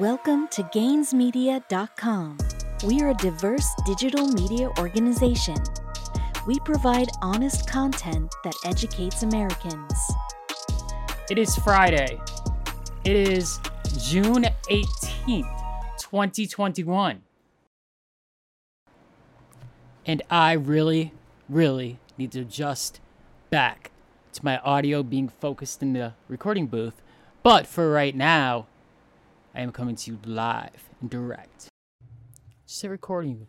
Welcome to Gainzmedia.com. We are a diverse digital media organization. We provide honest content that educates Americans. It is Friday. It is June 18th, 2021. And I really, really need to adjust back to my audio being focused in the recording booth. But for right now, I am coming to you live and direct. Just a recording.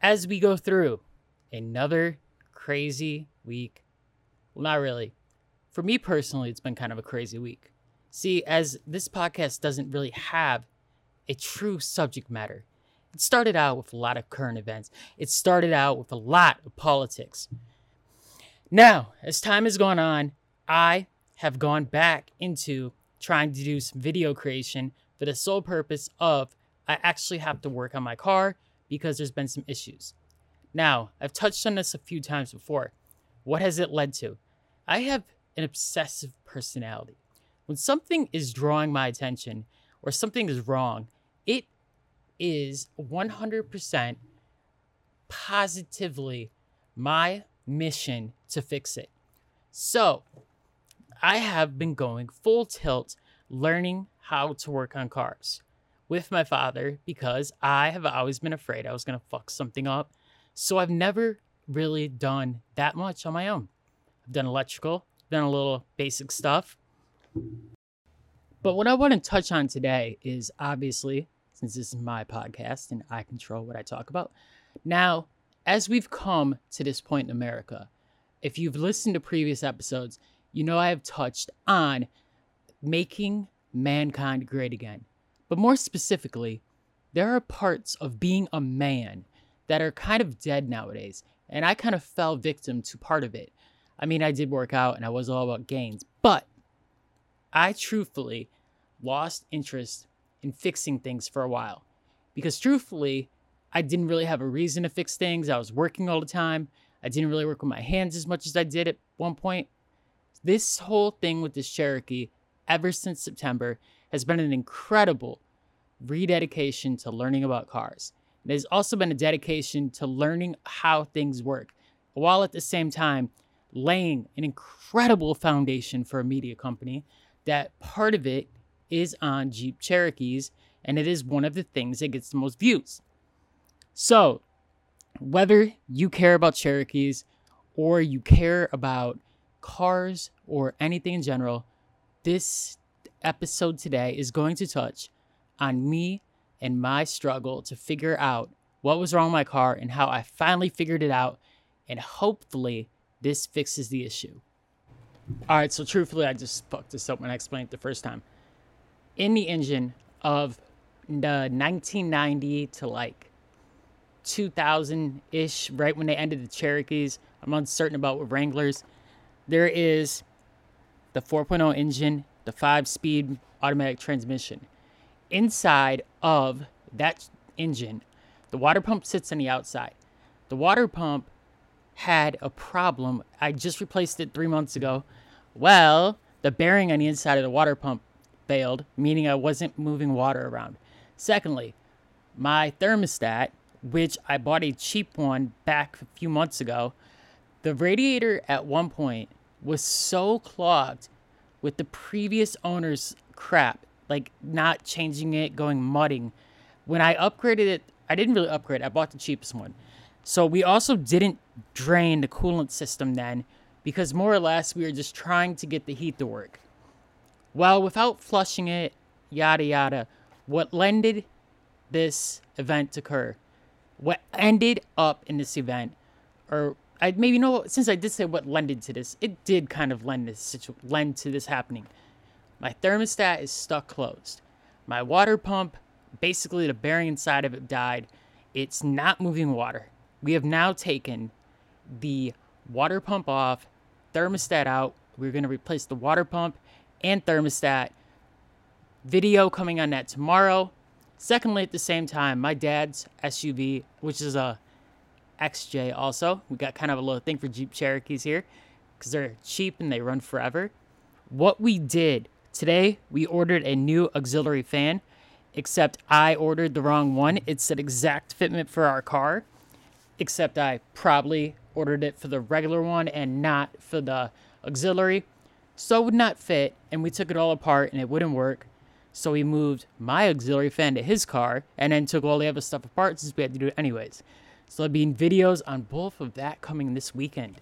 As we go through another crazy week. Well, not really. For me personally, it's been kind of a crazy week. See, as this podcast doesn't really have a true subject matter, it started out with a lot of current events, it started out with a lot of politics. Now, as time has gone on, I have gone back into trying to do some video creation for the sole purpose of I actually have to work on my car because there's been some issues. Now, I've touched on this a few times before. What has it led to? I have an obsessive personality. When something is drawing my attention or something is wrong, it is 100% positively my mission to fix it. So, I have been going full tilt learning how to work on cars with my father because I have always been afraid I was going to fuck something up. So, I've never really done that much on my own. I've done electrical, done a little basic stuff. But what I want to touch on today is obviously, since this is my podcast and I control what I talk about. Now, as we've come to this point in America, if you've listened to previous episodes, you know I have touched on making mankind great again. But more specifically, there are parts of being a man that are kind of dead nowadays. And I kind of fell victim to part of it. I mean, I did work out and I was all about gains, but I truthfully lost interest in fixing things for a while. Because truthfully, I didn't really have a reason to fix things. I was working all the time. I didn't really work with my hands as much as I did at one point. This whole thing with this Cherokee, ever since September, has been an incredible rededication to learning about cars. Has also been a dedication to learning how things work, while at the same time laying an incredible foundation for a media company that part of it is on Jeep Cherokees, and it is one of the things that gets the most views. So, whether you care about Cherokees or you care about cars or anything in general, this episode today is going to touch on me and my struggle to figure out what was wrong with my car and how I finally figured it out. And hopefully, this fixes the issue. All right, so truthfully, I just fucked this up when I explained it the first time. In the engine of the uh, 1990 to like 2000 ish, right when they ended the Cherokees, I'm uncertain about with Wranglers. There is the 4.0 engine, the five speed automatic transmission. Inside of that engine, the water pump sits on the outside. The water pump had a problem. I just replaced it three months ago. Well, the bearing on the inside of the water pump failed, meaning I wasn't moving water around. Secondly, my thermostat, which I bought a cheap one back a few months ago, the radiator at one point was so clogged with the previous owner's crap, like not changing it, going mudding. When I upgraded it, I didn't really upgrade. I bought the cheapest one. So we also didn't drain the coolant system then because more or less we were just trying to get the heat to work. Well, without flushing it, yada yada, what lended this event to occur, what ended up in this event, or I maybe know since I did say what lended to this, it did kind of lend this situ- lend to this happening. My thermostat is stuck closed. My water pump, basically the bearing inside of it died. It's not moving water. We have now taken the water pump off, thermostat out. We're going to replace the water pump and thermostat. Video coming on that tomorrow. Secondly, at the same time, my dad's SUV, which is a XJ also. We got kind of a little thing for Jeep Cherokees here because they're cheap and they run forever. What we did today, we ordered a new auxiliary fan. except I ordered the wrong one. It's an exact fitment for our car, except I probably ordered it for the regular one and not for the auxiliary. So it would not fit, and we took it all apart and it wouldn't work. So we moved my auxiliary fan to his car and then took all the other stuff apart since we had to do it anyways. So there'll be videos on both of that coming this weekend.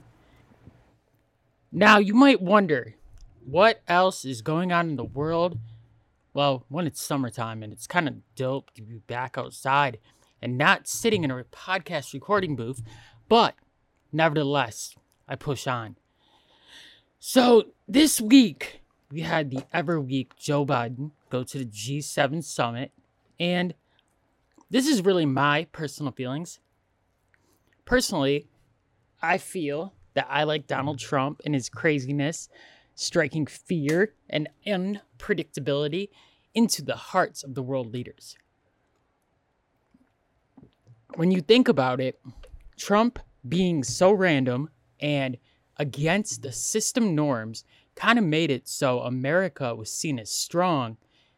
Now, you might wonder what else is going on in the world. Well, when it's summertime and it's kind of dope to be back outside and not sitting in a podcast recording booth, but nevertheless, I push on. So this week, we had the ever weak Joe Biden go to the G7 summit, and this is really my personal feelings. Personally, I feel that I like Donald Trump and his craziness, striking fear and unpredictability into the hearts of the world leaders. When you think about it, Trump being so random and against the system norms kind of made it so America was seen as strong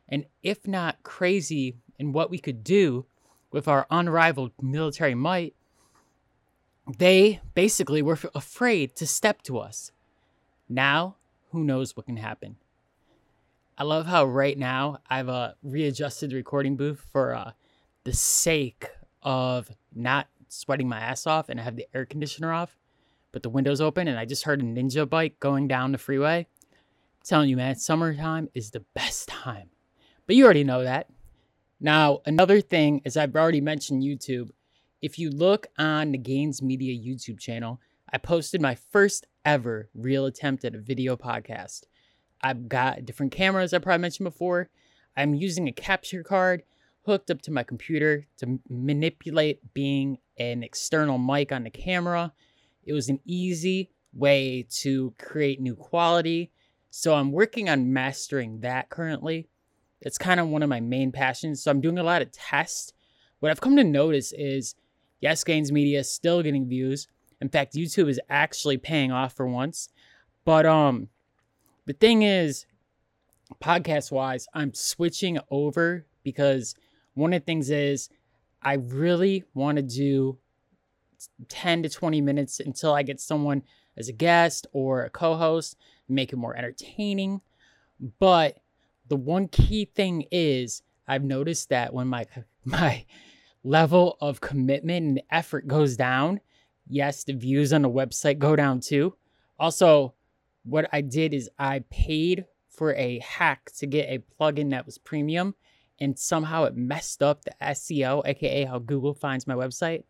and, if not crazy, in what we could do with our unrivaled military might they basically were afraid to step to us. Now, who knows what can happen? I love how right now I've uh, readjusted the recording booth for uh, the sake of not sweating my ass off and I have the air conditioner off, but the window's open and I just heard a ninja bike going down the freeway. I'm telling you, man, summertime is the best time. But you already know that. Now, another thing, as I've already mentioned YouTube, if you look on the Gainz Media YouTube channel, I posted my first ever real attempt at a video podcast. I've got different cameras I probably mentioned before. I'm using a capture card hooked up to my computer to manipulate being an external mic on the camera. It was an easy way to create new quality. So I'm working on mastering that currently. It's kind of one of my main passions. So I'm doing a lot of tests. What I've come to notice is Yes, Gainz Media is still getting views. In fact, YouTube is actually paying off for once. But um the thing is, podcast wise, I'm switching over because one of the things is I really want to do 10 to 20 minutes until I get someone as a guest or a co-host, make it more entertaining. But the one key thing is I've noticed that when my my level of commitment and effort goes down, yes, the views on the website go down too. Also, what I did is I paid for a hack to get a plugin that was premium and somehow it messed up the SEO, aka how Google finds my website.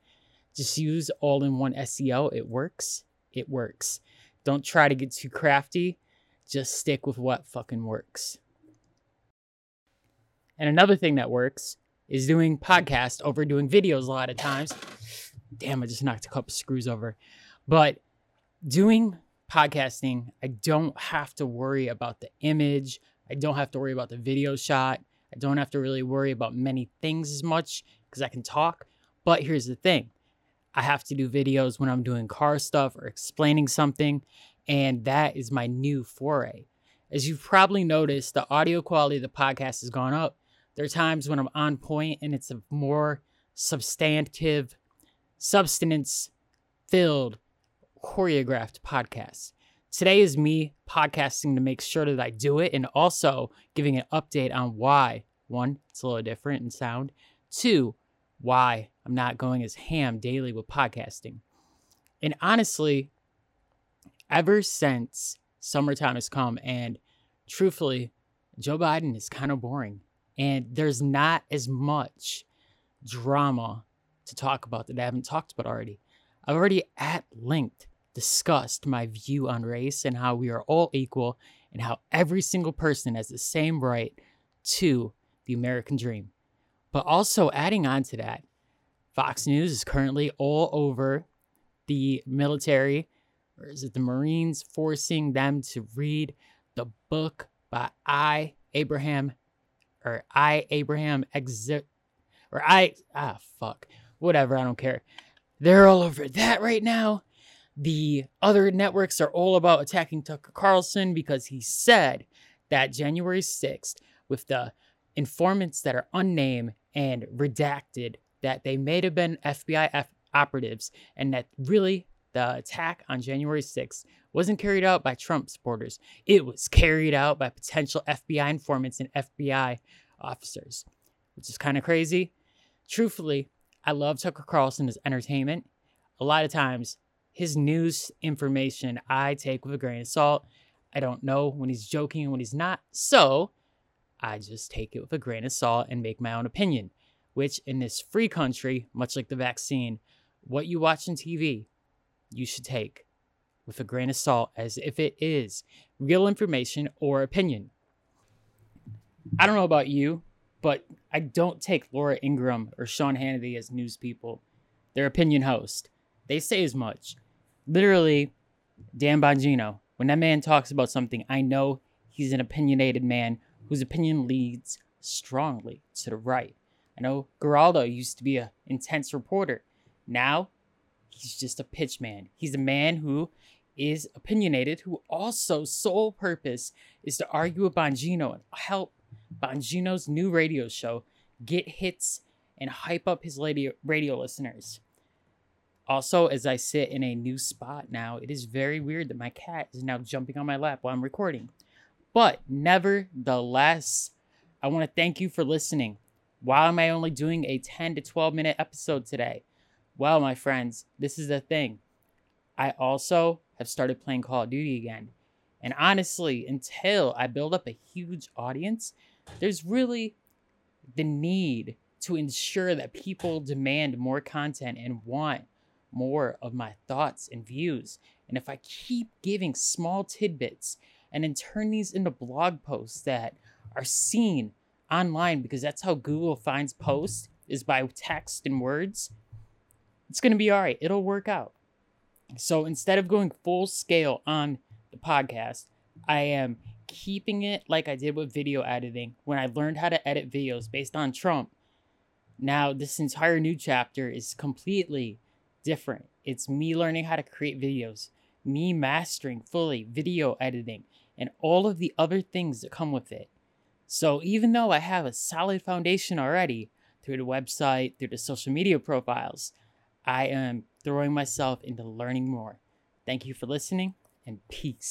Just use all in one SEO. It works. It works. Don't try to get too crafty. Just stick with what fucking works. And another thing that works is doing podcast over doing videos a lot of times. Damn, I just knocked a couple screws over. But doing podcasting, I don't have to worry about the image. I don't have to worry about the video shot. I don't have to really worry about many things as much because I can talk. But here's the thing I have to do videos when I'm doing car stuff or explaining something. And that is my new foray. As you've probably noticed, the audio quality of the podcast has gone up there are times when I'm on point and it's a more substantive, substance filled, choreographed podcast. Today is me podcasting to make sure that I do it and also giving an update on why. One, it's a little different in sound. Two, why I'm not going as ham daily with podcasting. And honestly, ever since summertime has come, and truthfully, Joe Biden is kind of boring and there's not as much drama to talk about that I haven't talked about already. I've already at length discussed my view on race and how we are all equal and how every single person has the same right to the American dream. But also adding on to that, Fox News is currently all over the military, or is it the Marines, forcing them to read the book by I. Abraham or I Abraham exit or I ah fuck whatever I don't care. They're all over that right now. The other networks are all about attacking Tucker Carlson because he said that January 6th with the informants that are unnamed and redacted that they may have been FBI F- operatives and that really the attack on January 6th wasn't carried out by Trump supporters. It was carried out by potential FBI informants and FBI officers, which is kind of crazy. Truthfully, I love Tucker Carlson as entertainment. A lot of times, his news information I take with a grain of salt. I don't know when he's joking and when he's not. So I just take it with a grain of salt and make my own opinion, which in this free country, much like the vaccine, what you watch on TV, you should take with a grain of salt as if it is real information or opinion. I don't know about you, but I don't take Laura Ingraham or Sean Hannity as news people. They're opinion host. They say as much. Literally, Dan Bongino, when that man talks about something, I know he's an opinionated man whose opinion leads strongly to the right. I know Geraldo used to be an intense reporter. Now, he's just a pitch man. He's a man who is opinionated, who also sole purpose is to argue with Bongino and help Bongino's new radio show get hits and hype up his radio, radio listeners. Also, as I sit in a new spot now, it is very weird that my cat is now jumping on my lap while I'm recording. But nevertheless, I want to thank you for listening. Why am I only doing a 10 to 12 minute episode today? Well, my friends, this is the thing. I also have started playing Call of Duty again. And honestly, until I build up a huge audience, there's really the need to ensure that people demand more content and want more of my thoughts and views. And if I keep giving small tidbits and then turn these into blog posts that are seen online because that's how Google finds posts is by text and words, it's going to be all right. It'll work out. So instead of going full scale on the podcast, I am keeping it like I did with video editing when I learned how to edit videos based on Trump. Now, this entire new chapter is completely different. It's me learning how to create videos, me mastering fully video editing, and all of the other things that come with it. So, even though I have a solid foundation already through the website, through the social media profiles, I am throwing myself into learning more. Thank you for listening and peace.